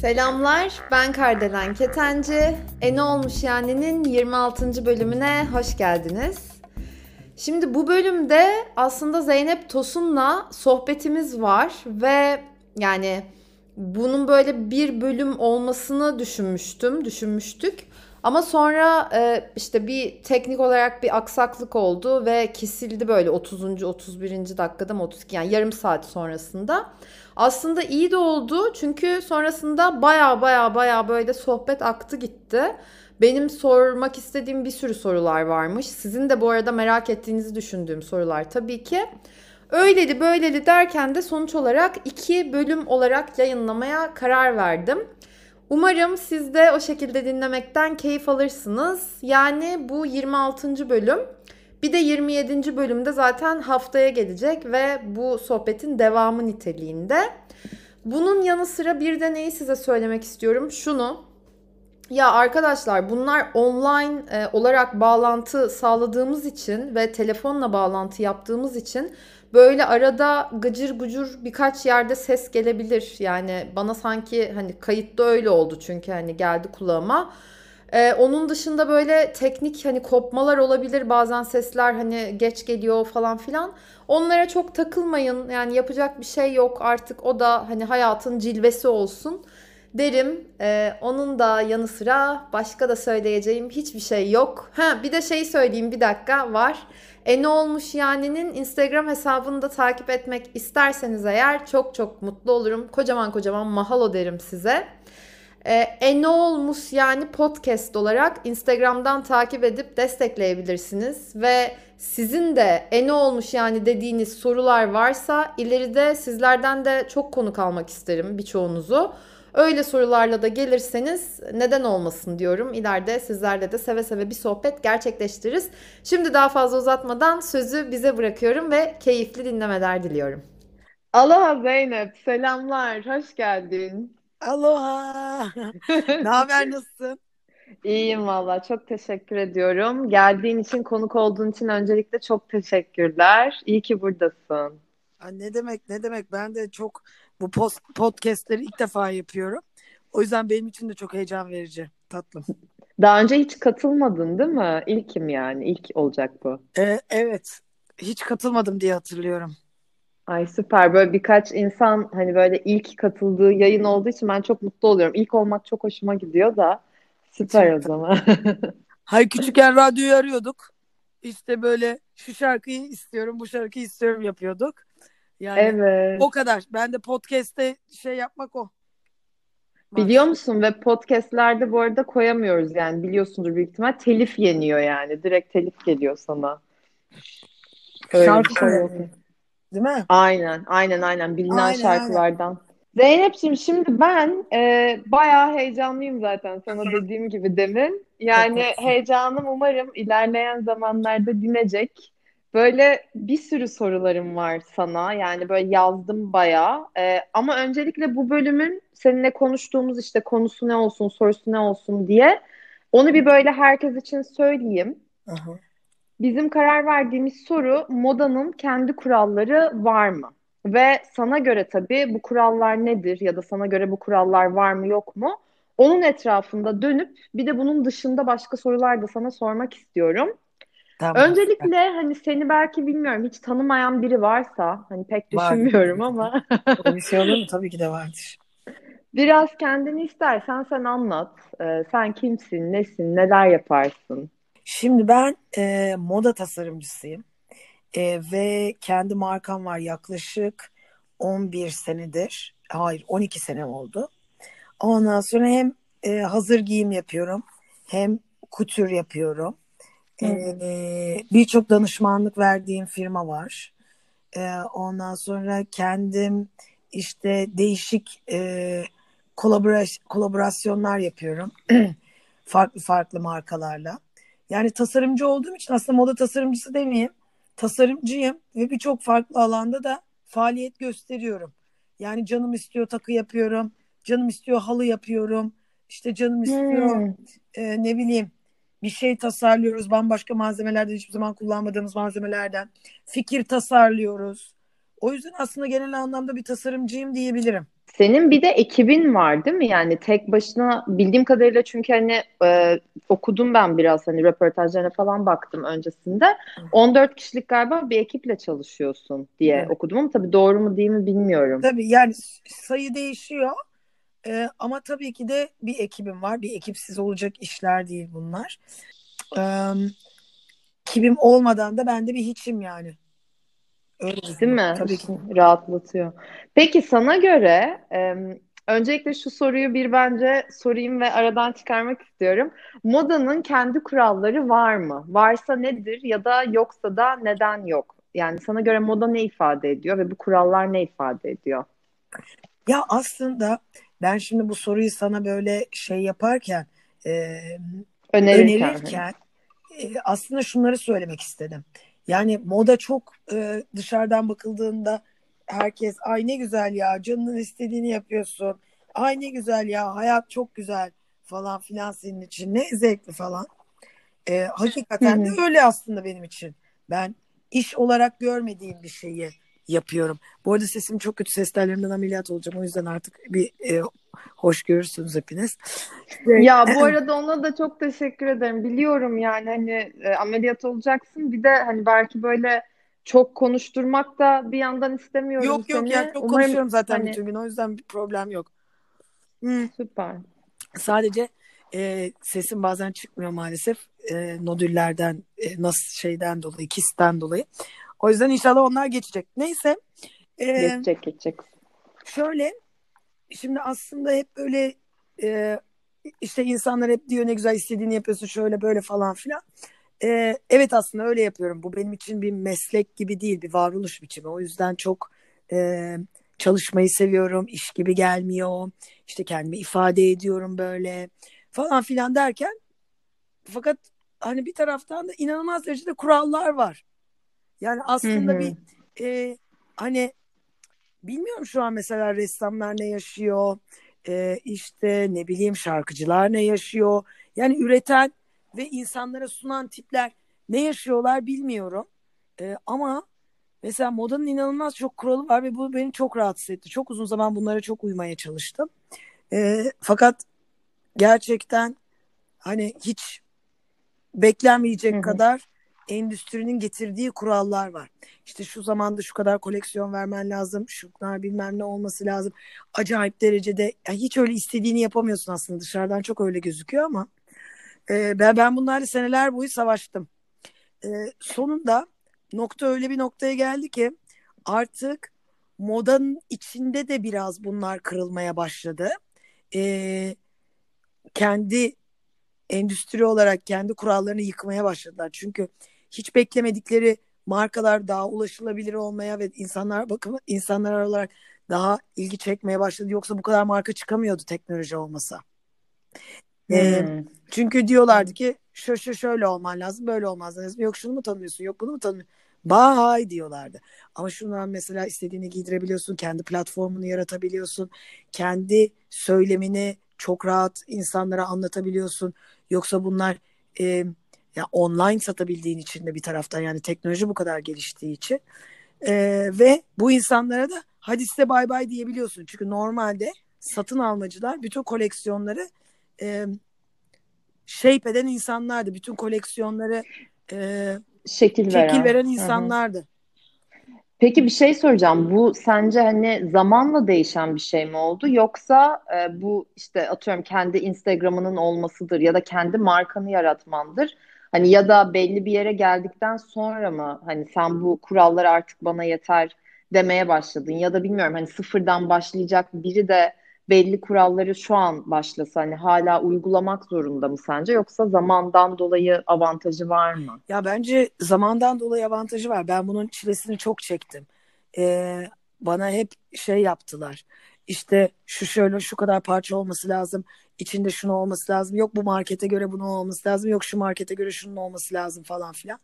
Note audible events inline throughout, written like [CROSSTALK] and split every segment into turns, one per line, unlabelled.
Selamlar, ben Kardelen Ketenci. E ne olmuş yani'nin 26. bölümüne hoş geldiniz. Şimdi bu bölümde aslında Zeynep Tosun'la sohbetimiz var ve yani bunun böyle bir bölüm olmasını düşünmüştüm, düşünmüştük. Ama sonra e, işte bir teknik olarak bir aksaklık oldu ve kesildi böyle 30. 31. dakikada mı 32 yani yarım saat sonrasında. Aslında iyi de oldu çünkü sonrasında baya baya baya böyle sohbet aktı gitti. Benim sormak istediğim bir sürü sorular varmış. Sizin de bu arada merak ettiğinizi düşündüğüm sorular tabii ki. Öyleli böyleli derken de sonuç olarak iki bölüm olarak yayınlamaya karar verdim. Umarım siz de o şekilde dinlemekten keyif alırsınız. Yani bu 26. bölüm. Bir de 27. bölümde zaten haftaya gelecek ve bu sohbetin devamı niteliğinde. Bunun yanı sıra bir de neyi size söylemek istiyorum? Şunu. Ya arkadaşlar bunlar online e, olarak bağlantı sağladığımız için ve telefonla bağlantı yaptığımız için böyle arada gıcır gucur birkaç yerde ses gelebilir. Yani bana sanki hani kayıtta öyle oldu çünkü hani geldi kulağıma. Ee, onun dışında böyle teknik hani kopmalar olabilir bazen sesler hani geç geliyor falan filan. Onlara çok takılmayın yani yapacak bir şey yok artık o da hani hayatın cilvesi olsun derim. Ee, onun da yanı sıra başka da söyleyeceğim hiçbir şey yok. Ha bir de şey söyleyeyim bir dakika var. E ne olmuş yani'nin Instagram hesabını da takip etmek isterseniz eğer çok çok mutlu olurum. Kocaman kocaman mahalo derim size. E, e ne olmuş yani podcast olarak Instagram'dan takip edip destekleyebilirsiniz ve sizin de e ne olmuş yani dediğiniz sorular varsa ileride sizlerden de çok konuk almak isterim birçoğunuzu. Öyle sorularla da gelirseniz neden olmasın diyorum. İleride sizlerle de seve seve bir sohbet gerçekleştiririz. Şimdi daha fazla uzatmadan sözü bize bırakıyorum ve keyifli dinlemeler diliyorum. Aloha Zeynep, selamlar, hoş geldin.
Aloha. [LAUGHS] ne haber, nasılsın?
İyiyim valla, çok teşekkür ediyorum. Geldiğin için, konuk olduğun için öncelikle çok teşekkürler. İyi ki buradasın.
Ne demek, ne demek. Ben de çok bu post, podcastleri ilk defa yapıyorum. O yüzden benim için de çok heyecan verici. Tatlım.
Daha önce hiç katılmadın değil mi? İlkim yani. İlk olacak bu.
Ee, evet. Hiç katılmadım diye hatırlıyorum.
Ay süper. Böyle birkaç insan hani böyle ilk katıldığı yayın olduğu için ben çok mutlu oluyorum. İlk olmak çok hoşuma gidiyor da. Süper o zaman. [LAUGHS]
Hayır küçükken radyoyu arıyorduk. İşte böyle şu şarkıyı istiyorum, bu şarkıyı istiyorum yapıyorduk. Yani evet. o kadar. Ben de podcast'te şey yapmak o.
Biliyor musun ve podcastlerde bu arada koyamıyoruz yani biliyorsundur büyük ihtimal telif yeniyor yani direkt telif geliyor sana.
Öyle Şarkı şey Değil mi?
Aynen aynen aynen bilinen aynen, şarkılardan. Aynen. Zeynep'ciğim şimdi ben e, bayağı heyecanlıyım zaten sana dediğim gibi demin. Yani heyecanım umarım ilerleyen zamanlarda dinecek. Böyle bir sürü sorularım var sana. Yani böyle yazdım bayağı. Ee, ama öncelikle bu bölümün seninle konuştuğumuz işte konusu ne olsun, sorusu ne olsun diye onu bir böyle herkes için söyleyeyim. Aha. Bizim karar verdiğimiz soru modanın kendi kuralları var mı? Ve sana göre tabii bu kurallar nedir ya da sana göre bu kurallar var mı yok mu? Onun etrafında dönüp bir de bunun dışında başka sorular da sana sormak istiyorum. Tamam. Öncelikle hani seni belki bilmiyorum hiç tanımayan biri varsa hani pek düşünmüyorum Var. ama. [LAUGHS]
bir şey olur mu? Tabii ki de vardır.
Biraz kendini istersen sen anlat. Ee, sen kimsin, nesin, neler yaparsın?
Şimdi ben e, moda tasarımcısıyım. E, ve kendi markam var yaklaşık 11 senedir. Hayır 12 sene oldu. Ondan sonra hem e, hazır giyim yapıyorum hem kutür yapıyorum ee, Birçok danışmanlık verdiğim firma var. Ee, ondan sonra kendim işte değişik e, kolabora- kolaborasyonlar yapıyorum. [CLEARS THROAT] farklı farklı markalarla. Yani tasarımcı olduğum için aslında moda tasarımcısı demeyeyim. Tasarımcıyım ve birçok farklı alanda da faaliyet gösteriyorum. Yani canım istiyor takı yapıyorum. Canım istiyor halı yapıyorum. İşte canım istiyor hmm. e, ne bileyim bir şey tasarlıyoruz bambaşka malzemelerden hiçbir zaman kullanmadığımız malzemelerden. Fikir tasarlıyoruz. O yüzden aslında genel anlamda bir tasarımcıyım diyebilirim.
Senin bir de ekibin var değil mi? Yani tek başına bildiğim kadarıyla çünkü hani e, okudum ben biraz hani röportajlarına falan baktım öncesinde. 14 kişilik galiba bir ekiple çalışıyorsun diye
Evet.
okudum ama tabii doğru mu değil mi bilmiyorum.
Tabii yani sayı değişiyor. Ee, ama tabii ki de bir ekibim var. Bir ekipsiz olacak işler değil bunlar. Ee, ekibim olmadan da ben de bir hiçim yani. Öyle
Değil mi?
Tabii ki.
Rahatlatıyor. Peki sana göre e, öncelikle şu soruyu bir bence sorayım ve aradan çıkarmak istiyorum. Modanın kendi kuralları var mı? Varsa nedir ya da yoksa da neden yok? Yani sana göre moda ne ifade ediyor ve bu kurallar ne ifade ediyor?
Ya aslında ben şimdi bu soruyu sana böyle şey yaparken e,
Önerirken.
önerirken e, aslında şunları söylemek istedim. Yani moda çok e, dışarıdan bakıldığında herkes ay ne güzel ya canının istediğini yapıyorsun. Ay ne güzel ya hayat çok güzel falan filan senin için ne zevkli falan. E, hakikaten de
Hı hı.
öyle aslında benim için. Ben iş olarak görmediğim bir şeyi yapıyorum. Bu arada sesim çok kötü. Ses tellerimden ameliyat olacağım. O yüzden artık bir e, hoş görürsünüz hepiniz.
Ya [LAUGHS] bu arada ona da çok teşekkür ederim. Biliyorum yani hani e, ameliyat olacaksın. Bir de hani belki böyle çok konuşturmak da bir yandan istemiyorum
Yok yok
seni.
ya çok
Umarım
konuşuyorum zaten
hani
bütün gün. O yüzden bir problem yok. Hı.
süper.
Sadece e, sesim bazen çıkmıyor maalesef. E, nodüllerden, e, nasıl şeyden dolayı, kisten dolayı. O yüzden inşallah onlar geçecek. Neyse. E,
Geçecek geçecek.
şöyle şimdi aslında hep böyle e, işte insanlar hep diyor ne güzel istediğini yapıyorsun şöyle böyle falan filan. E, evet aslında öyle yapıyorum. Bu benim için bir meslek gibi değil, bir varoluş biçimi. O yüzden çok e, çalışmayı seviyorum. İş gibi gelmiyor. İşte kendimi ifade ediyorum böyle falan filan derken fakat hani bir taraftan da inanılmaz derecede kurallar var. Yani aslında
hı.
bir e, hani bilmiyorum şu an mesela ressamlar ne yaşıyor, e, işte ne bileyim şarkıcılar ne yaşıyor. Yani üreten ve insanlara sunan tipler ne yaşıyorlar bilmiyorum. E, ama mesela modanın inanılmaz çok kuralı var ve bu beni çok rahatsız etti. Çok uzun zaman bunlara çok uymaya çalıştım. E, fakat gerçekten hani hiç beklenmeyecek
Hı hı.
kadar endüstrinin getirdiği kurallar var. İşte şu zamanda şu kadar koleksiyon vermen lazım, şunlar bilmem ne olması lazım. Acayip derecede yani hiç öyle istediğini yapamıyorsun aslında dışarıdan çok öyle gözüküyor ama e, ben ben bunlarla seneler boyu savaştım. E, sonunda nokta öyle bir noktaya geldi ki artık modanın içinde de biraz bunlar kırılmaya başladı. E, kendi endüstri olarak kendi kurallarını yıkmaya başladılar. Çünkü hiç beklemedikleri markalar daha ulaşılabilir olmaya ve insanlar bakın insanlar olarak daha ilgi çekmeye başladı. Yoksa bu kadar marka çıkamıyordu teknoloji olmasa. Ee,
Hmm.
çünkü diyorlardı ki şu şu şöyle olman lazım, böyle olmaz lazım. Yok şunu mu tanımıyorsun, yok bunu mu tanımıyorsun? Bye diyorlardı. Ama şundan mesela istediğini giydirebiliyorsun, kendi platformunu yaratabiliyorsun, kendi söylemini çok rahat insanlara anlatabiliyorsun. Yoksa bunlar e, ya online satabildiğin için de bir taraftan yani teknoloji bu kadar geliştiği için E, ve bu insanlara da hadi size bay bay diyebiliyorsun. Çünkü normalde satın almacılar bütün koleksiyonları e, shape eden insanlardı. Bütün koleksiyonları e,
Şekil
şekil
veren.
veren
Hı hı.
insanlardı.
Peki bir şey soracağım. Bu sence hani zamanla değişen bir şey mi oldu? Yoksa e, bu işte atıyorum kendi Instagram'ının olmasıdır ya da kendi markanı yaratmandır. Hani ya da belli bir yere geldikten sonra mı hani sen bu kurallar artık bana yeter demeye başladın ya da bilmiyorum hani sıfırdan başlayacak biri de belli kuralları şu an başlasa hani hala uygulamak zorunda mı sence yoksa zamandan dolayı avantajı var mı?
Ya bence zamandan dolayı avantajı var. Ben bunun çilesini çok çektim. Ee, bana hep şey yaptılar. İşte şu şöyle şu kadar parça olması lazım. İçinde şunu olması lazım. Yok bu markete göre bunun olması lazım. Yok şu markete göre şunun olması lazım falan filan.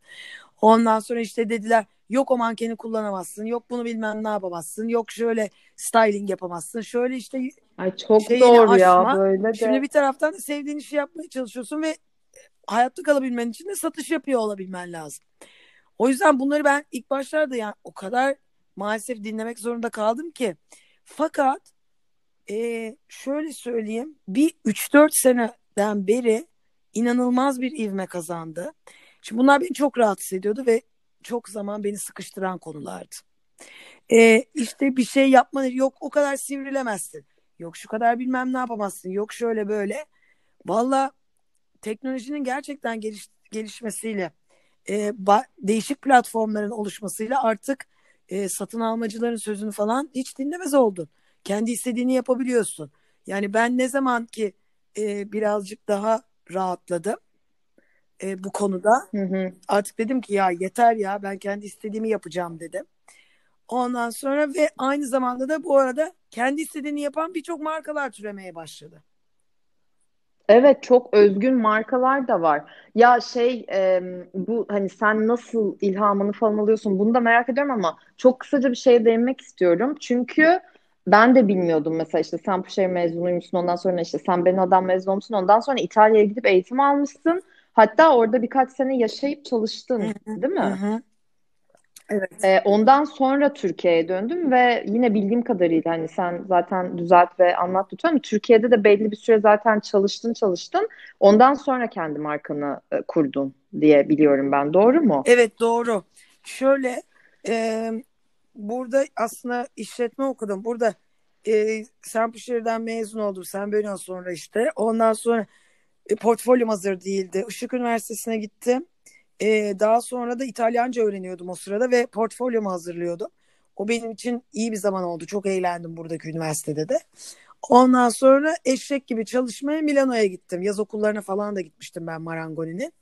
Ondan sonra işte dediler yok o mankeni kullanamazsın. Yok bunu bilmem ne yapamazsın. Yok şöyle styling yapamazsın. Şöyle işte
Ay çok
şeyini
zor ya
aşma.
böyle
Şimdi
de.
bir taraftan da sevdiğin işi yapmaya çalışıyorsun ve hayatta kalabilmen için de satış yapıyor olabilmen lazım. O yüzden bunları ben ilk başlarda yani o kadar maalesef dinlemek zorunda kaldım ki. Fakat e, şöyle söyleyeyim bir 3-4 seneden beri inanılmaz bir ivme kazandı. Şimdi bunlar beni çok rahatsız ediyordu ve çok zaman beni sıkıştıran konulardı. E, işte bir şey yapman yok o kadar sivrilemezsin. Yok şu kadar bilmem ne yapamazsın. Yok şöyle böyle. Valla teknolojinin gerçekten geliş, gelişmesiyle e, ba- değişik platformların oluşmasıyla artık e, satın almacıların sözünü falan hiç dinlemez oldun. Kendi istediğini yapabiliyorsun. Yani ben ne zaman ki e, birazcık daha rahatladım e, bu konuda
Hı hı.
artık dedim ki ya yeter ya ben kendi istediğimi yapacağım dedim. Ondan sonra ve aynı zamanda da bu arada kendi istediğini yapan birçok markalar türemeye başladı.
Evet çok özgün markalar da var. Ya şey e, bu hani sen nasıl ilhamını falan alıyorsun bunu da merak ediyorum ama çok kısaca bir şeye değinmek istiyorum. Çünkü ben de bilmiyordum mesela işte sen Puşehir mezunuymuşsun ondan sonra işte sen Beno'dan mezun olmuşsun ondan sonra İtalya'ya gidip eğitim almışsın. Hatta orada birkaç sene yaşayıp çalıştın değil mi?
Evet.
Ee, ondan sonra Türkiye'ye döndüm ve yine bildiğim kadarıyla hani sen zaten düzelt ve anlat lütfen. Türkiye'de de belli bir süre zaten çalıştın çalıştın. Ondan sonra kendi markanı e, kurdun diye biliyorum ben. Doğru mu?
Evet doğru. Şöyle e, burada aslında işletme okudum. Burada e, Sempuşehir'den mezun oldum. Sen böyle sonra işte. Ondan sonra e, portfolyom hazır değildi. Işık Üniversitesi'ne gittim. E, daha sonra da İtalyanca öğreniyordum o sırada ve portfolyomu hazırlıyordum. O benim için iyi bir zaman oldu. Çok eğlendim buradaki üniversitede de. Ondan sonra eşek gibi çalışmaya Milano'ya gittim. Yaz okullarına falan da gitmiştim ben Marangoni'nin.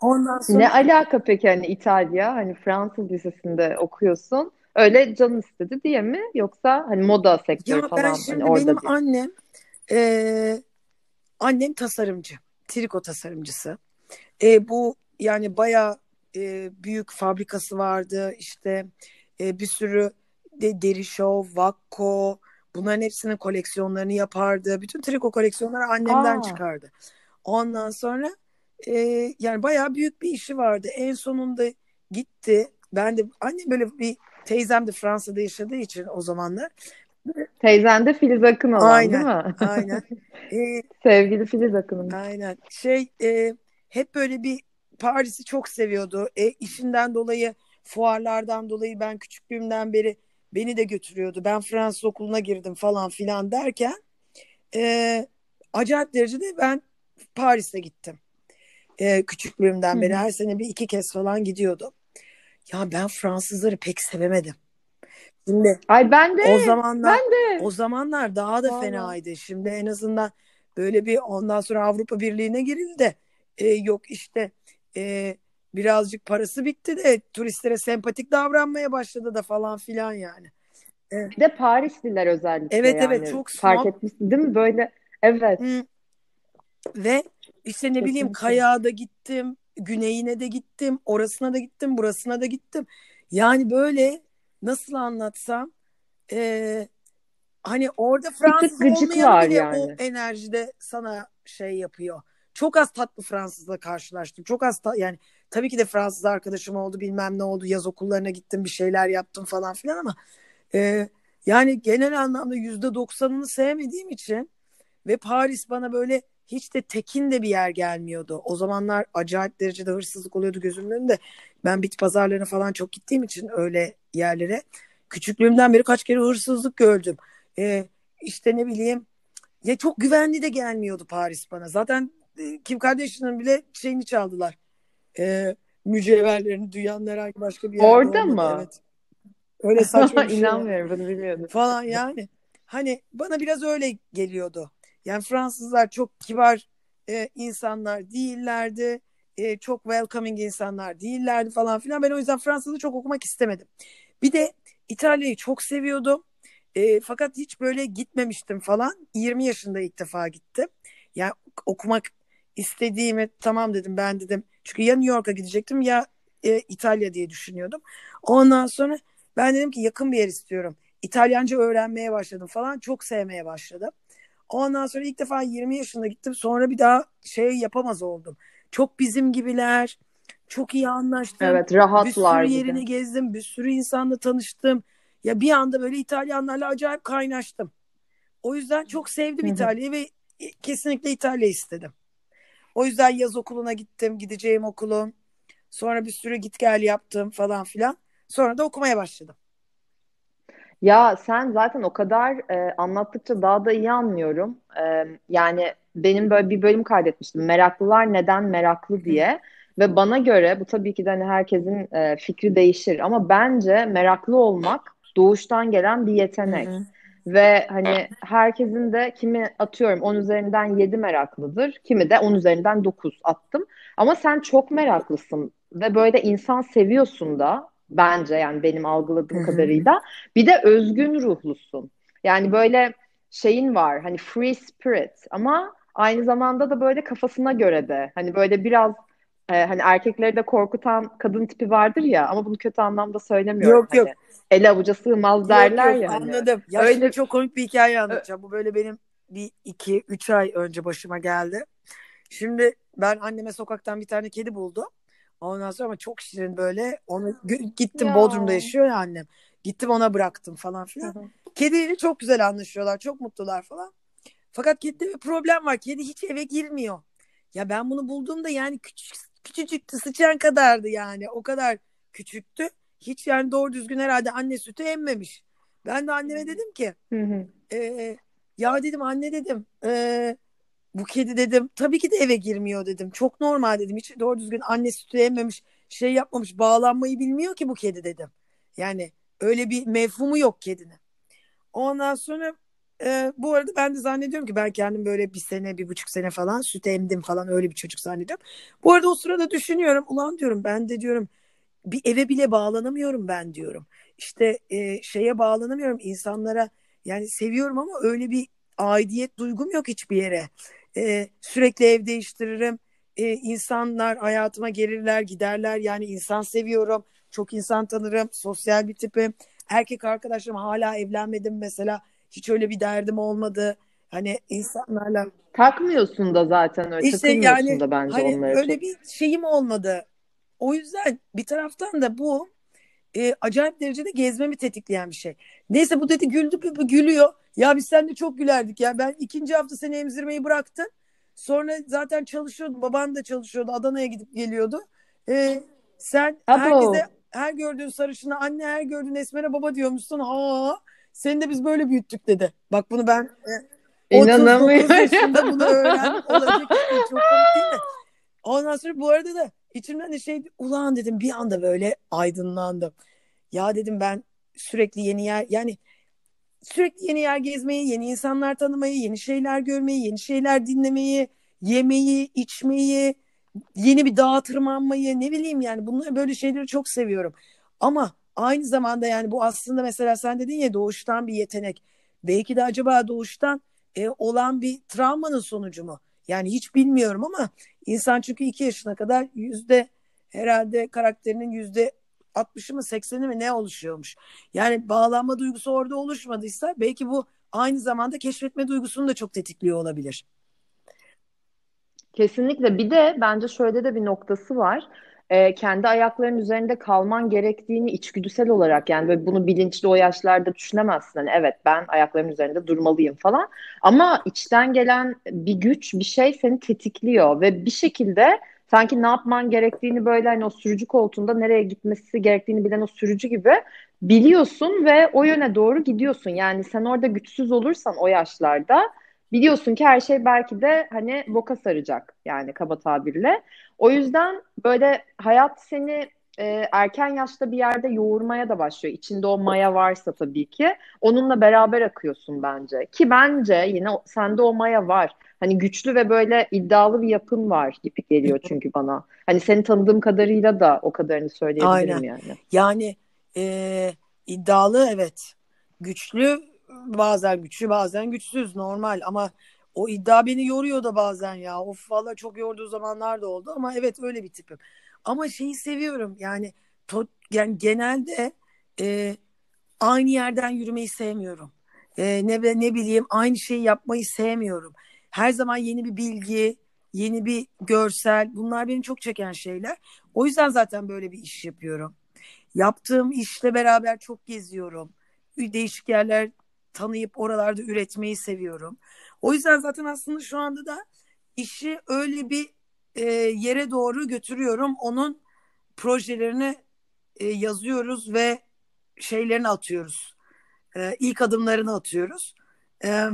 Ondan sonra
Ne alaka peki hani İtalya hani Fransız lisesinde okuyorsun. Öyle canın istedi diye mi? Yoksa hani moda sektörü
ya ben
falan hani
şimdi
orada
benim
diye.
annem e, annem tasarımcı. Triko tasarımcısı. E, bu yani bayağı e, büyük fabrikası vardı. İşte e, bir sürü de Deri Show, Vakko bunların hepsinin koleksiyonlarını yapardı. Bütün triko koleksiyonları annemden
Aa,
çıkardı. Ondan sonra e, yani bayağı büyük bir işi vardı. En sonunda gitti. Ben de annem böyle bir teyzem de Fransa'da yaşadığı için o zamanlar.
teyzen de Filiz Akın olan değil
Aynen,
mi? [LAUGHS]
aynen. [LAUGHS] E,
Sevgili Filiz Akın'ın.
aynen. Şey e, hep böyle bir Paris'i çok seviyordu. E, işinden dolayı, fuarlardan dolayı ben küçüklüğümden beri beni de götürüyordu. Ben Fransız okuluna girdim falan filan derken e, acayip derecede ben Paris'e gittim. E, küçüklüğümden beri
hı.
her sene bir iki kez falan gidiyordum. Ya ben Fransızları pek sevemedim. Şimdi
Ay ben de
o zamanlar
ben de
o zamanlar daha da
valla.
fenaydı. Şimdi en azından böyle bir ondan sonra Avrupa Birliği'ne girildi de e, yok işte e, birazcık parası bitti de turistlere sempatik davranmaya başladı da falan filan yani. E,
Bir de Parisliler özellikle
evet evet
yani
çok
fark
snob
etmişsin değil mi? Böyle evet
Hı, ve işte ne bileyim
kesinlikle.
Kayağa da gittim, güneyine de gittim, orasına da gittim, burasına da gittim. Yani böyle nasıl anlatsam e, Hani orada Fransız
gıcıklar
bile o
yani.
enerjide sana şey yapıyor. Çok az tatlı Fransızla karşılaştım. Çok az ta- yani tabii ki de Fransız arkadaşım oldu bilmem ne oldu. Yaz okullarına gittim bir şeyler yaptım falan filan ama e, yani genel anlamda yüzde doksanını sevmediğim için ve Paris bana böyle hiç de tekin de bir yer gelmiyordu. O zamanlar acayip derecede hırsızlık oluyordu gözümün önünde. Ben bit pazarlarına falan çok gittiğim için öyle yerlere küçüklüğümden beri kaç kere hırsızlık gördüm. Ee, işte ne bileyim ya çok güvenli de gelmiyordu Paris bana. Zaten e, Kim Kardashian'ın bile şeyini çaldılar. Ee, mücevherlerini dünyanın herhangi başka bir yerde
Orada
olmadı.
mı?
Evet. Öyle saçma bir [LAUGHS] şey
İnanmıyorum bunu bilmiyordum.
falan yani. Hani bana biraz öyle geliyordu. Yani Fransızlar çok kibar e, insanlar değillerdi. E, çok welcoming insanlar değillerdi falan filan. Ben o yüzden Fransız'ı çok okumak istemedim. Bir de İtalya'yı çok seviyordum. E, fakat hiç böyle gitmemiştim falan. 20 yaşında ilk defa gittim. Yani okumak istediğimi tamam dedim ben dedim. Çünkü ya New York'a gidecektim ya e, İtalya diye düşünüyordum. Ondan sonra ben dedim ki yakın bir yer istiyorum. İtalyanca öğrenmeye başladım falan. Çok sevmeye başladım. Ondan sonra ilk defa 20 yaşında gittim. Sonra bir daha şey yapamaz oldum. çok bizim gibiler. Çok iyi anlaştım.
Evet rahatlar
bir sürü yerini
de.
gezdim. Bir sürü insanla tanıştım. Ya bir anda böyle İtalyanlarla acayip kaynaştım. O yüzden çok sevdim. İtalya'yı ve kesinlikle İtalya istedim. O yüzden yaz okuluna gittim. Gideceğim okulun. Sonra bir sürü git gel yaptım falan filan. Sonra da okumaya başladım.
Ya sen zaten o kadar e, anlattıkça daha da iyi anlıyorum. E, yani benim böyle bir bölüm kaydetmiştim. Meraklılar neden meraklı diye. Ve bana göre bu tabii ki de hani herkesin e, fikri değişir ama bence meraklı olmak doğuştan gelen bir yetenek.
Hı hı.
Ve hani herkesin de kimi atıyorum 10 üzerinden 7 meraklıdır. Kimi de 10 üzerinden 9 attım. Ama sen çok meraklısın ve böyle insan seviyorsun da bence yani benim algıladığım kadarıyla. Bir de özgün ruhlusun. Yani böyle şeyin var hani free spirit ama aynı zamanda da böyle kafasına göre de hani böyle biraz e, hani erkekleri de korkutan kadın tipi vardır ya ama bunu kötü anlamda söylemiyorum
Yok yok.
hani el avuca sığmaz
Yok
derler
yok
ya hani
anladım. Ya
öyle
çok komik bir hikaye anlatacağım. Bu böyle benim bir iki üç ay önce başıma geldi. Şimdi ben anneme sokaktan bir tane kedi buldum. Ondan sonra ama çok şirin böyle. Onu gittim Bodrum'da
ya
yaşıyor ya annem. Gittim ona bıraktım falan
Hı
filan.
hı.
Kediyle çok güzel anlaşıyorlar. Çok mutlular falan. Fakat kedide bir problem var. Kedi hiç eve girmiyor. Ya ben bunu bulduğumda yani küçük, küçücüktü. Sıçan kadardı yani. O kadar küçüktü. Hiç yani doğru düzgün herhalde anne sütü emmemiş. Ben de anneme dedim ki
Hı hı.
e, ya dedim anne dedim e, bu kedi dedim tabii ki de eve girmiyor dedim. Çok normal dedim. Hiç doğru düzgün anne sütü emmemiş, şey yapmamış, bağlanmayı bilmiyor ki bu kedi dedim. Yani öyle bir mefhumu yok kedinin. Ondan sonra e, bu arada ben de zannediyorum ki ben kendim böyle bir sene, bir buçuk sene falan süt emdim falan öyle bir çocuk zannediyorum. Bu arada o sırada düşünüyorum. Ulan diyorum ben de diyorum bir eve bile bağlanamıyorum ben diyorum. İşte e, şeye bağlanamıyorum insanlara yani seviyorum ama öyle bir aidiyet duygum yok hiçbir yere. E, sürekli ev değiştiririm. E, insanlar hayatıma gelirler giderler yani insan seviyorum. Çok insan tanırım. Sosyal bir tipim. Erkek arkadaşlarım hala evlenmedim mesela. Hiç öyle bir derdim olmadı. Hani insanlarla
Takmıyorsun da zaten öyle
işte
takılmıyorsun
yani
da bence
hani
onlara
öyle
çok.
bir şeyim olmadı. O yüzden bir taraftan da bu e, acayip derecede gezmemi tetikleyen bir şey. Neyse bu dedi güldü gü- gülüyor. Ya biz seninle çok gülerdik ya. Ben ikinci hafta seni emzirmeyi bıraktım. Sonra zaten çalışıyordum. Baban da çalışıyordu. Adana'ya gidip geliyordu. E, sen herkese
Abo.
her gördüğün sarışına anne her gördüğün esmere baba diyormuşsun. Ha seni de biz böyle büyüttük dedi. Bak bunu ben e, 39 yaşında bunu öğrendim. Olacak. [LAUGHS] Çok komik değil mi? Ondan sonra bu arada da içimden de şey ulan dedim bir anda böyle aydınlandım. Ya dedim ben sürekli yeni yer yani sürekli yeni yer gezmeyi, yeni insanlar tanımayı, yeni şeyler görmeyi, yeni şeyler dinlemeyi, yemeyi, içmeyi, yeni bir dağa tırmanmayı ne bileyim yani bunları böyle şeyleri çok seviyorum. Ama aynı zamanda yani bu aslında mesela sen dedin ya doğuştan bir yetenek. Belki de acaba doğuştan e, olan bir travmanın sonucu mu? Yani hiç bilmiyorum ama insan çünkü iki yaşına kadar yüzde herhalde karakterinin yüzde 60'ı mı 80'i mi ne oluşuyormuş. Yani bağlanma duygusu orada oluşmadıysa belki bu aynı zamanda keşfetme duygusunu da çok tetikliyor olabilir.
Kesinlikle. Bir de bence şöyle de bir noktası var. Ee, kendi ayaklarının üzerinde kalman gerektiğini içgüdüsel olarak yani böyle bunu bilinçli o yaşlarda düşünemezsin. Hani evet ben ayaklarımın üzerinde durmalıyım falan. Ama içten gelen bir güç, bir şey seni tetikliyor ve bir şekilde sanki ne yapman gerektiğini böyle hani o sürücü koltuğunda nereye gitmesi gerektiğini bilen o sürücü gibi biliyorsun ve o yöne doğru gidiyorsun. Yani sen orada güçsüz olursan o yaşlarda Biliyorsun ki her şey belki de hani boka saracak yani kaba tabirle. O yüzden böyle hayat seni e, erken yaşta bir yerde yoğurmaya da başlıyor. İçinde o maya varsa tabii ki. Onunla beraber akıyorsun bence. Ki bence yine sende o maya var. Hani güçlü ve böyle iddialı bir yapın var gibi geliyor çünkü bana. Hani seni tanıdığım kadarıyla da o kadarını söyleyebilirim
Aynen.
yani.
Yani e, iddialı evet. Güçlü bazen güçlü bazen güçsüz normal ama o iddia beni yoruyor da bazen ya. Of valla çok yorduğu zamanlar da oldu ama evet öyle bir tipim. Ama şeyi seviyorum yani, to, yani genelde e, aynı yerden yürümeyi sevmiyorum. E, ne ne bileyim aynı şeyi yapmayı sevmiyorum. Her zaman yeni bir bilgi, yeni bir görsel bunlar beni çok çeken şeyler. O yüzden zaten böyle bir iş yapıyorum. Yaptığım işle beraber çok geziyorum. Değişik yerler tanıyıp oralarda üretmeyi seviyorum. O yüzden zaten aslında şu anda da işi öyle bir e, yere doğru götürüyorum. Onun projelerini e, yazıyoruz ve şeylerini atıyoruz. E, ilk adımlarını atıyoruz. E,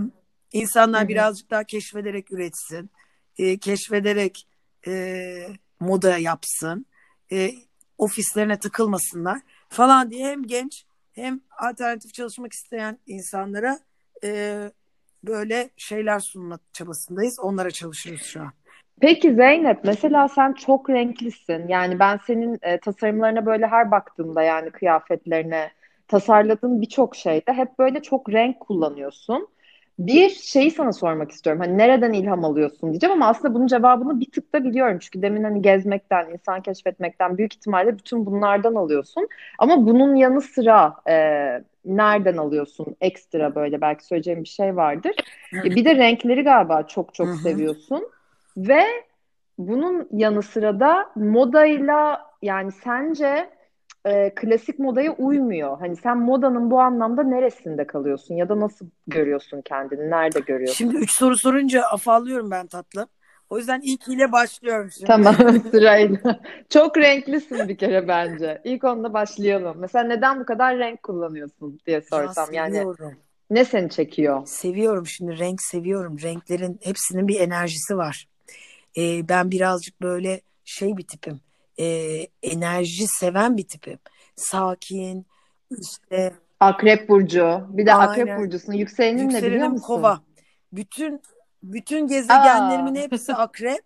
insanlar hı hı. birazcık daha keşfederek üretsin. E, keşfederek e, moda yapsın. E, ofislerine tıkılmasınlar falan diye hem genç hem alternatif çalışmak isteyen insanlara e, böyle şeyler sunma çabasındayız. Onlara çalışıyoruz şu an.
Peki Zeynep, mesela sen çok renklisin. Yani ben senin e, tasarımlarına böyle her baktığımda yani kıyafetlerine, tasarladığın birçok şeyde hep böyle çok renk kullanıyorsun. Bir şeyi sana sormak istiyorum. Hani nereden ilham alıyorsun diyeceğim ama aslında bunun cevabını bir tık da biliyorum. Çünkü demin hani gezmekten, insan keşfetmekten büyük ihtimalle bütün bunlardan alıyorsun. Ama bunun yanı sıra e, nereden alıyorsun ekstra böyle belki söyleyeceğim bir şey vardır. E, bir de renkleri galiba çok çok seviyorsun. Ve bunun yanı sıra da modayla yani sence e, klasik modaya uymuyor. Hani sen modanın bu anlamda neresinde kalıyorsun ya da nasıl görüyorsun kendini? Nerede görüyorsun?
Şimdi üç soru sorunca afallıyorum ben tatlım. O yüzden ilk ile başlıyorum şimdi.
Tamam [LAUGHS] sırayla. Çok renklisin bir kere bence. İlk onunla başlayalım. Mesela neden bu kadar renk kullanıyorsun diye sorsam. Ya yani ne seni çekiyor?
Seviyorum şimdi renk seviyorum. Renklerin hepsinin bir enerjisi var. Ee, ben birazcık böyle şey bir tipim e, enerji seven bir tipim. Sakin, işte.
Akrep burcu. Bir de Aynen. akrep burcusun. Yükselenin ne biliyor musun?
kova. Bütün bütün gezegenlerimin Aa. hepsi akrep.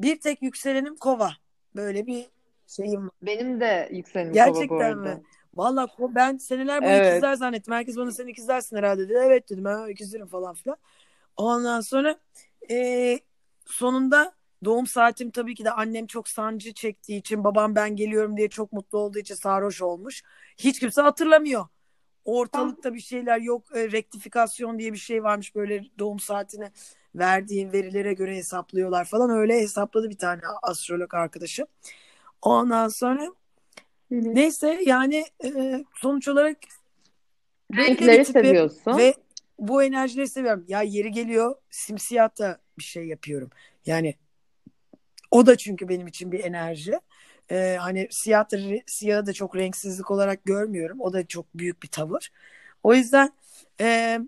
Bir tek yükselenim kova. Böyle bir şeyim
Benim de yükselenim Gerçekten kova bu arada. mi?
Valla ben seneler boyu evet. ikizler zannettim. Herkes bana sen ikizlersin herhalde dedi. Evet dedim ben ikizlerim falan filan. Ondan sonra e, sonunda Doğum saatim tabii ki de annem çok sancı çektiği için babam ben geliyorum diye çok mutlu olduğu için sarhoş olmuş. Hiç kimse hatırlamıyor. Ortalıkta bir şeyler yok. E, rektifikasyon diye bir şey varmış böyle doğum saatine verdiğin verilere göre hesaplıyorlar falan. Öyle hesapladı bir tane astrolog arkadaşım. Ondan sonra hı hı. neyse yani e, sonuç olarak
renkleri seviyorsun.
Ve bu enerjileri seviyorum. Ya yeri geliyor simsiyah da bir şey yapıyorum. Yani o da çünkü benim için bir enerji. Ee, hani siyah da, siyahı da çok renksizlik olarak görmüyorum. O da çok büyük bir tavır. O yüzden e,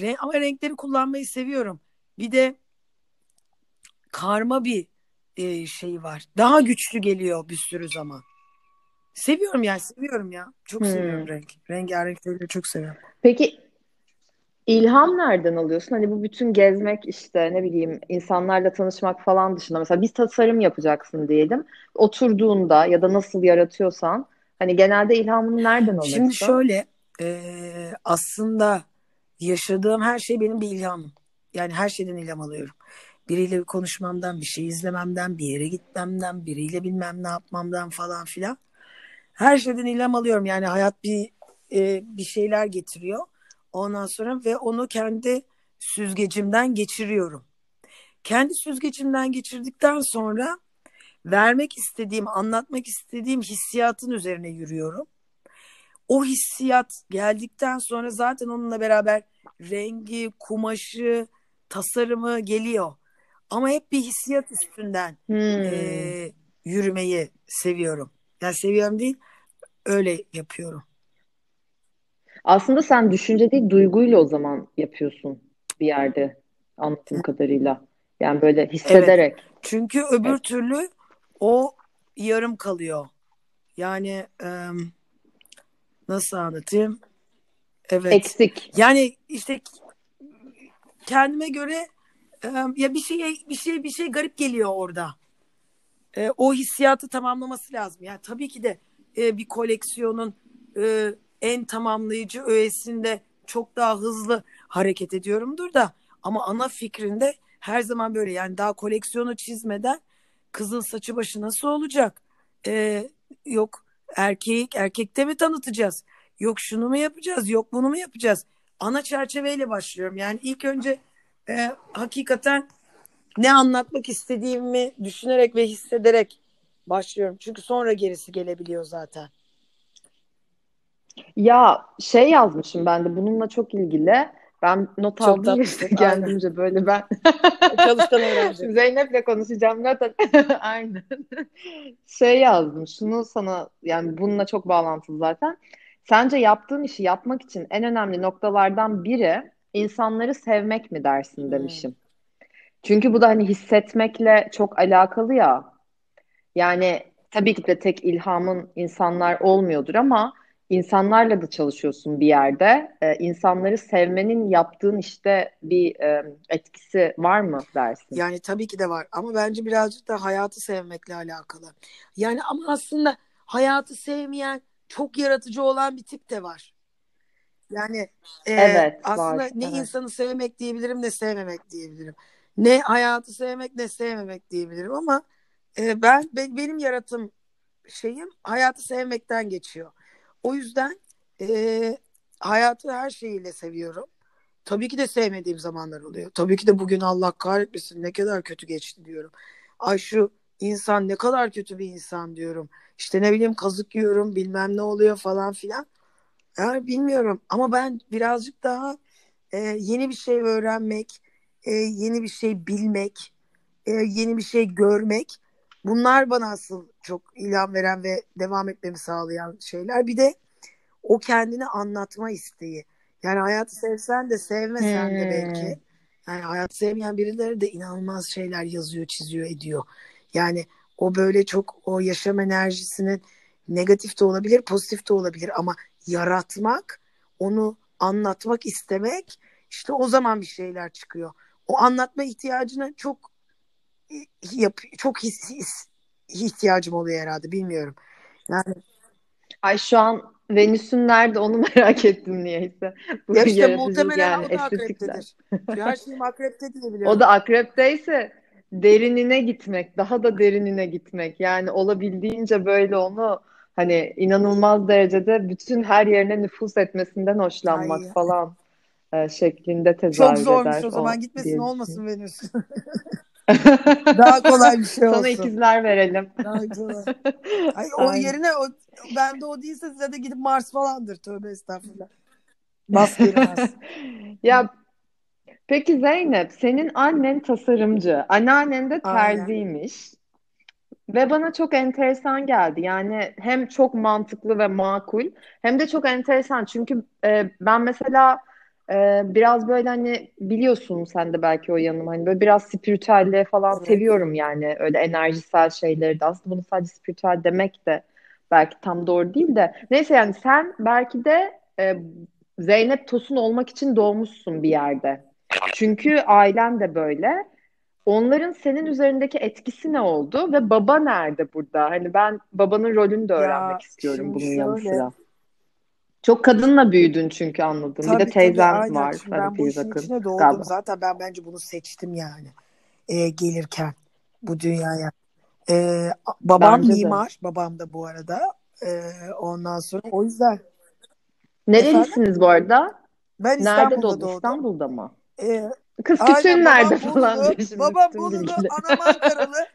re, ama renkleri kullanmayı seviyorum. Bir de karma bir e, şey var. Daha güçlü geliyor bir sürü zaman. Seviyorum yani seviyorum ya. Çok hmm. seviyorum renk. Rengarenk şeyleri çok seviyorum.
Peki İlham nereden alıyorsun? Hani bu bütün gezmek işte ne bileyim insanlarla tanışmak falan dışında mesela bir tasarım yapacaksın diyelim. Oturduğunda ya da nasıl yaratıyorsan hani genelde ilhamını nereden alıyorsun?
Şimdi şöyle e, aslında yaşadığım her şey benim bir ilhamım. Yani her şeyden ilham alıyorum. Biriyle bir konuşmamdan, bir şey izlememden, bir yere gitmemden, biriyle bilmem ne yapmamdan falan filan. Her şeyden ilham alıyorum. Yani hayat bir e, bir şeyler getiriyor. Ondan sonra ve onu kendi süzgecimden geçiriyorum. Kendi süzgecimden geçirdikten sonra vermek istediğim, anlatmak istediğim hissiyatın üzerine yürüyorum. O hissiyat geldikten sonra zaten onunla beraber rengi, kumaşı, tasarımı geliyor. Ama hep bir hissiyat üstünden hmm. e, yürümeyi seviyorum. Yani seviyorum değil, öyle yapıyorum.
Aslında sen düşünce değil duyguyla o zaman yapıyorsun bir yerde anladığım kadarıyla. Yani böyle hissederek. Evet.
Çünkü öbür evet. türlü o yarım kalıyor. Yani e, nasıl anlatayım?
Evet. Eksik.
Yani işte kendime göre ya bir şey bir şey bir şey garip geliyor orada. O hissiyatı tamamlaması lazım. Yani tabii ki de bir koleksiyonun en tamamlayıcı öğesinde çok daha hızlı hareket ediyorumdur da ama ana fikrinde her zaman böyle yani daha koleksiyonu çizmeden kızın saçı başı nasıl olacak? Yok erkek erkekte mi tanıtacağız? Yok şunu mu yapacağız? Yok bunu mu yapacağız? Ana çerçeveyle başlıyorum. Yani ilk önce e, hakikaten ne anlatmak istediğimi düşünerek ve hissederek başlıyorum. Çünkü sonra gerisi gelebiliyor zaten.
Ya şey yazmışım ben de bununla çok ilgili. Ben not
Çok
aldım işte kendimce böyle ben.
Çalışkan öğrenci. [LAUGHS]
Zeynep'le konuşacağım zaten. [LAUGHS] Aynen. Şey yazdım. Şunu sana yani bununla çok bağlantılı zaten. Sence yaptığın işi yapmak için en önemli noktalardan biri insanları sevmek mi dersin
Hmm.
demişim. Çünkü bu da hani hissetmekle çok alakalı ya. Yani tabii ki de tek ilhamın insanlar olmuyordur ama insanlarla da çalışıyorsun bir yerde. Ee, insanları sevmenin yaptığın işte bir e, etkisi var mı dersin?
Yani tabii ki de var ama bence birazcık da hayatı sevmekle alakalı. Yani ama aslında hayatı sevmeyen, çok yaratıcı olan bir tip de var. Yani e,
Evet,
aslında
var.
ne
Evet.
insanı sevmek diyebilirim ne sevmemek diyebilirim. Ne hayatı sevmek ne sevmemek diyebilirim ama e, ben be- benim yaratım şeyim hayatı sevmekten geçiyor. O yüzden e, hayatı her şeyiyle seviyorum. Tabii ki de sevmediğim zamanlar oluyor. Tabii ki de bugün Allah kahretmesin ne kadar kötü geçti diyorum. Ay şu insan ne kadar kötü bir insan diyorum. İşte ne bileyim kazık yiyorum bilmem ne oluyor falan filan. Yani bilmiyorum ama ben birazcık daha e, yeni bir şey öğrenmek, e, yeni bir şey bilmek, e, yeni bir şey görmek bunlar bana asıl çok ilham veren ve devam etmemi sağlayan şeyler. Bir de o kendini anlatma isteği. Yani hayatı sevsen de sevmesen de belki. Yani hayatı sevmeyen birileri de inanılmaz şeyler yazıyor, çiziyor, ediyor. Yani o böyle çok o yaşam enerjisinin negatif de olabilir, pozitif de olabilir ama yaratmak, onu anlatmak istemek işte o zaman bir şeyler çıkıyor. O anlatma ihtiyacına çok yap çok his, his ihtiyacım oluyor herhalde bilmiyorum. Yani
Ay şu an Venüs'ün nerede onu [LAUGHS] merak ettim niyeyse. [LAUGHS] Bu
ya işte muhtemelen
yani
o da
estetikler.
akreptedir. Her şeyim akrepte diye biliyorum.
O da akrepteyse derinine gitmek, daha da derinine gitmek. Yani olabildiğince böyle onu hani inanılmaz derecede bütün her yerine nüfuz etmesinden hoşlanmak
Ay.
falan e, şeklinde
Çok
tezahür
zormuş
eder
o zaman
o
gitmesin olmasın. Venüs. [LAUGHS] Daha kolay bir şey
Sana
olsun.
ikizler verelim.
Daha kolay. [LAUGHS] Ay, o
Aynen.
yerine o, bende o değilse size de gidip Mars falandır. Tövbe estağfurullah. [LAUGHS] Girmez.
Ya peki Zeynep, senin annen tasarımcı, anneannen de
Aynen.
terziymiş. Ve bana çok enteresan geldi. Yani hem çok mantıklı ve makul hem de çok enteresan. Çünkü e, ben mesela e, biraz böyle hani biliyorsun sen de belki o yanım hani böyle biraz spiritüelliğe falan
Evet.
seviyorum yani öyle enerjisel şeyleri de. Aslında bunu sadece spiritüel demek de belki tam doğru değil de. Neyse yani sen belki de e, Zeynep Tosun olmak için doğmuşsun bir yerde. Çünkü ailen de böyle. Onların senin üzerindeki etkisi ne oldu ve baba nerede burada? Hani ben babanın rolünü de
Ya
öğrenmek istiyorum
şimdi
bunun yanı sıra. Çok kadınla büyüdün çünkü anladım. Bir de
tabii tabii
var.
Şimdi ben bu işin
Akın
içine doğdum.
galiba.
Zaten ben bence bunu seçtim yani. Ee, gelirken bu dünyaya. Ee, babam
Bence de.
mimar. Babam da bu arada. Ee, ondan sonra o yüzden efendim
Nerelisiniz bu arada?
ben
Nerede
İstanbul'da doğdum.
İstanbul'da mı?
Ee,
Kız
aynen
kütüğün nerede falan diye şimdi
Babam Bolulu. Anam Ankaralı.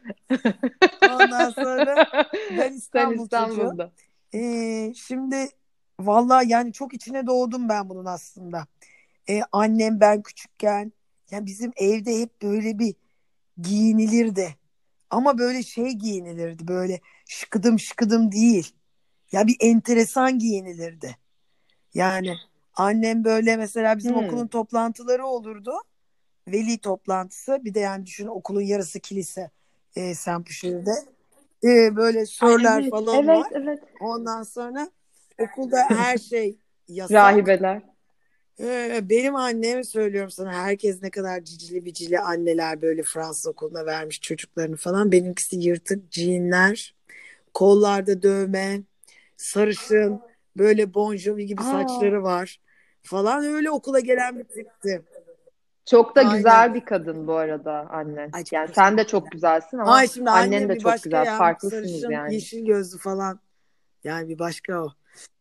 Ondan sonra [LAUGHS] ben
Sen
İstanbul çocuğu.
İstanbul'da.
Ee, şimdi vallahi yani çok içine doğdum ben bunun aslında. Ee, annem ben küçükken ya bizim evde hep böyle bir giyinilirdi. Ama böyle şey giyinilirdi böyle şıkıdım şıkıdım değil. Ya bir enteresan giyinilirdi. Yani annem böyle mesela bizim
Hmm.
okulun toplantıları olurdu. Veli toplantısı. Bir de yani düşün okulun yarısı kilise e, Sempuşehir'de. E, böyle sörler
evet,
falan
evet,
var.
evet.
Ondan sonra okulda her şey yasak.
Rahibeler.
Ee, benim anneme söylüyorum sana herkes ne kadar cicili bicili anneler böyle Fransız okuluna vermiş çocuklarını falan. Benimkisi yırtık jeanler, kollarda dövme, sarışın, böyle Bon Jovi gibi
Aa,
saçları var falan. Öyle okula gelen bir tipti.
çok da
Aynen.
güzel bir kadın bu arada annen.
Ay
Yani sen de çok güzelsin ama
Ay şimdi
annen de çok güzel.
ya.
Farklısınız
Sarışın,
yani.
yeşil gözlü falan. Yani bir başka o.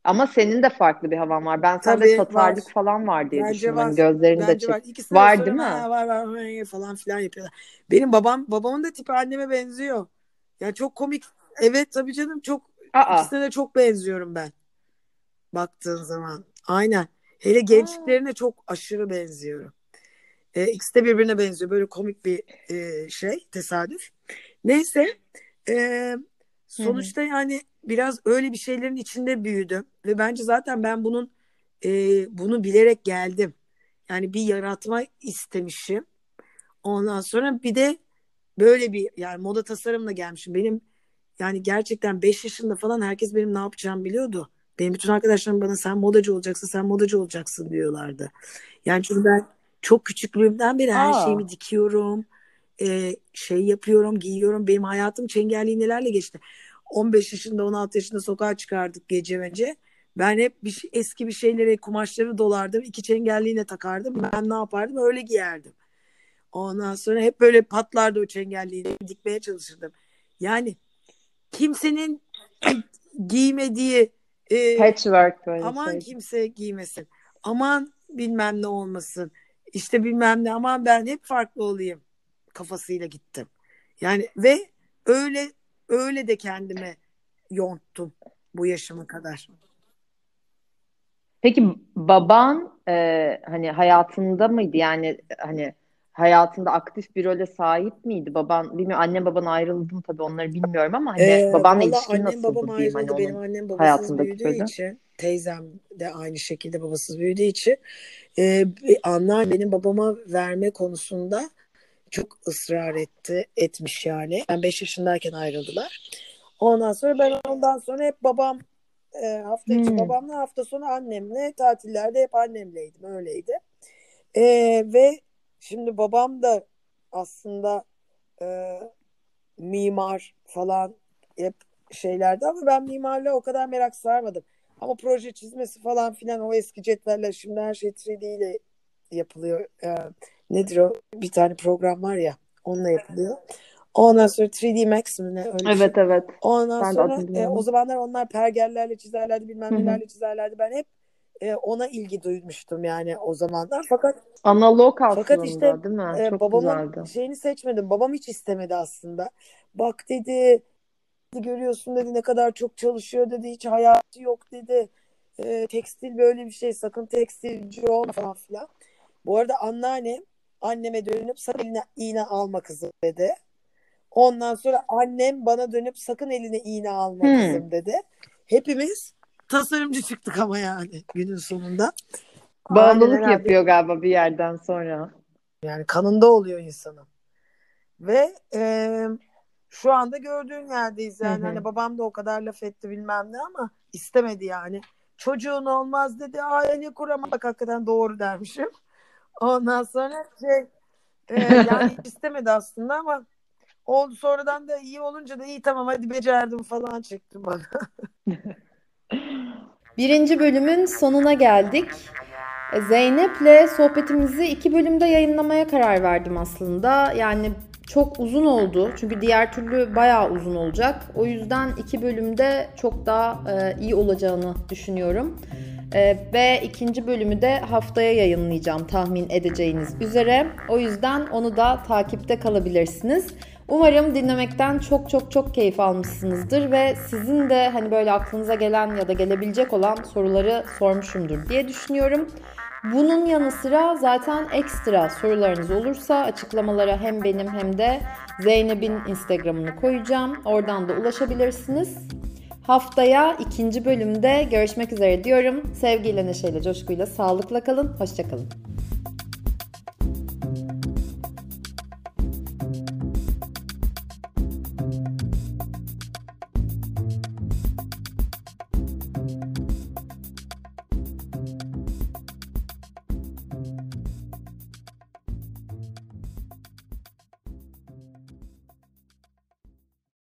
Ama senin de farklı bir havan var. Ben sende
Tabii,
tatarlık
var.
falan var diye
Bence
düşündüm.
var.
Hani gözlerini de
Bence
çek.
var. İkisine
Var değil mi?
"Ha, Var var var falan filan yapıyorlar. Benim babam babamın da tipi anneme benziyor. Ya çok komik. Evet tabii canım çok
Aa.
ikisine de çok benziyorum ben. Baktığın zaman. Aynen. Hele gençliklerine çok aşırı benziyorum. E, ikisi de birbirine benziyor. Böyle komik bir e, şey, tesadüf. Neyse. e, sonuçta yani biraz öyle bir şeylerin içinde büyüdüm. Ve bence zaten ben bunun e, bunu bilerek geldim. Yani bir yaratma istemişim. Ondan sonra bir de böyle bir yani moda tasarımla gelmişim. Benim yani gerçekten 5 yaşında falan herkes benim ne yapacağımı biliyordu. Benim bütün arkadaşlarım bana sen modacı olacaksın, sen modacı olacaksın diyorlardı. Yani çünkü ben çok küçüklüğümden beri her
Aa.
şeyimi dikiyorum, e, şey yapıyorum, giyiyorum. Benim hayatım çengelli iğnelerle geçti. 15 yaşında, 16 yaşında sokağa çıkardık gece önce. Ben hep bir şey- eski bir şeyleri, kumaşları dolardım. iki çengelli iğne takardım. Ben ne yapardım? Öyle giyerdim. Ondan sonra hep böyle patlardı o çengelli iğneyi dikmeye çalışırdım. Yani kimsenin [CLEARS THROAT] giymediği e,
Patchwork böyle
aman
şey.
kimse giymesin. Aman bilmem ne olmasın. İşte bilmem ne aman ben hep farklı olayım kafasıyla gittim. Yani ve öyle öyle de kendime yonttum bu yaşıma kadar.
Peki baban e, hani hayatında mıydı? Yani hani hayatında aktif bir role sahip miydi? Baban bilmiyorum annem baban ayrıldı mı tabii onları bilmiyorum ama hani
Ee,
babanla ilişkin nasıldı
babam
diyeyim hani
ayrıldı. Benim annem babasız
hayatındaki
büyüdüğü
böyle.
için teyzem de aynı şekilde babasız büyüdüğü için e, bir anneanne benim babama verme konusunda çok ısrar etti, etmiş yani. Ben 5 yaşındayken ayrıldılar. Ondan sonra ben ondan sonra hep babam e, hafta içi
Hmm.
babamla hafta sonu annemle tatillerde hep annemleydim öyleydi. E, ve şimdi babam da aslında e, mimar falan hep şeylerdi ama ben mimarlığa o kadar merak sarmadım. Ama proje çizmesi falan filan o eski cetveller şimdi her şey 3D ile yapılıyor. E, nedir o? Bir tane program var ya onunla yapılıyor. Ondan sonra 3D Max mi ne öyle bir şey.
Evet evet.
Ondan
Ben
sonra e, o zamanlar onlar pergellerle çizerlerdi bilmem nelerle çizerlerdi. Ben hep e, ona ilgi duymuştum yani o zamanlar. Fakat
Analog
fakat işte
aslında değil mi?
e,
Çok
babamın
güzeldi.
şeyini seçmedim. Babam hiç istemedi aslında. Bak dedi görüyorsun dedi ne kadar çok çalışıyor dedi. Hiç hayatı yok dedi. E, tekstil böyle bir şey sakın tekstilci olma falan filan. Bu arada anneannem anneme dönüp sakın eline iğne alma kızım dedi. Ondan sonra annem bana dönüp sakın eline iğne alma
Hmm.
kızım dedi. Hepimiz tasarımcı çıktık ama yani günün sonunda.
Bağımlılık yapıyor galiba bir yerden sonra.
yani kanında oluyor insanın. Ve e, şu anda gördüğün yerdeyiz
Hı
yani.
hı.
Hani babam da o kadar laf etti bilmem ne ama istemedi yani. Çocuğun olmaz dedi. Aile kuramak hakikaten doğru dermişim. Ondan sonra şey e, [LAUGHS] yani hiç istemedi aslında ama oldu sonradan da iyi olunca da iyi tamam hadi becerdim falan çektim bana. [LAUGHS]
Birinci bölümün sonuna geldik. E, Zeynep'le sohbetimizi iki bölümde yayınlamaya karar verdim aslında. Yani çok uzun oldu. Çünkü diğer türlü bayağı uzun olacak. O yüzden iki bölümde çok daha e, iyi olacağını düşünüyorum. E, ve ikinci bölümü de haftaya yayınlayacağım tahmin edeceğiniz üzere. O yüzden onu da takipte kalabilirsiniz. Umarım dinlemekten çok çok çok keyif almışsınızdır ve sizin de hani böyle aklınıza gelen ya da gelebilecek olan soruları sormuşumdur diye düşünüyorum. Bunun yanı sıra zaten ekstra sorularınız olursa açıklamalara hem benim hem de Zeynep'in Instagram'ını koyacağım. Oradan da ulaşabilirsiniz. Haftaya ikinci bölümde görüşmek üzere diyorum. Sevgiyle, neşeyle, coşkuyla, sağlıkla kalın. Hoşçakalın.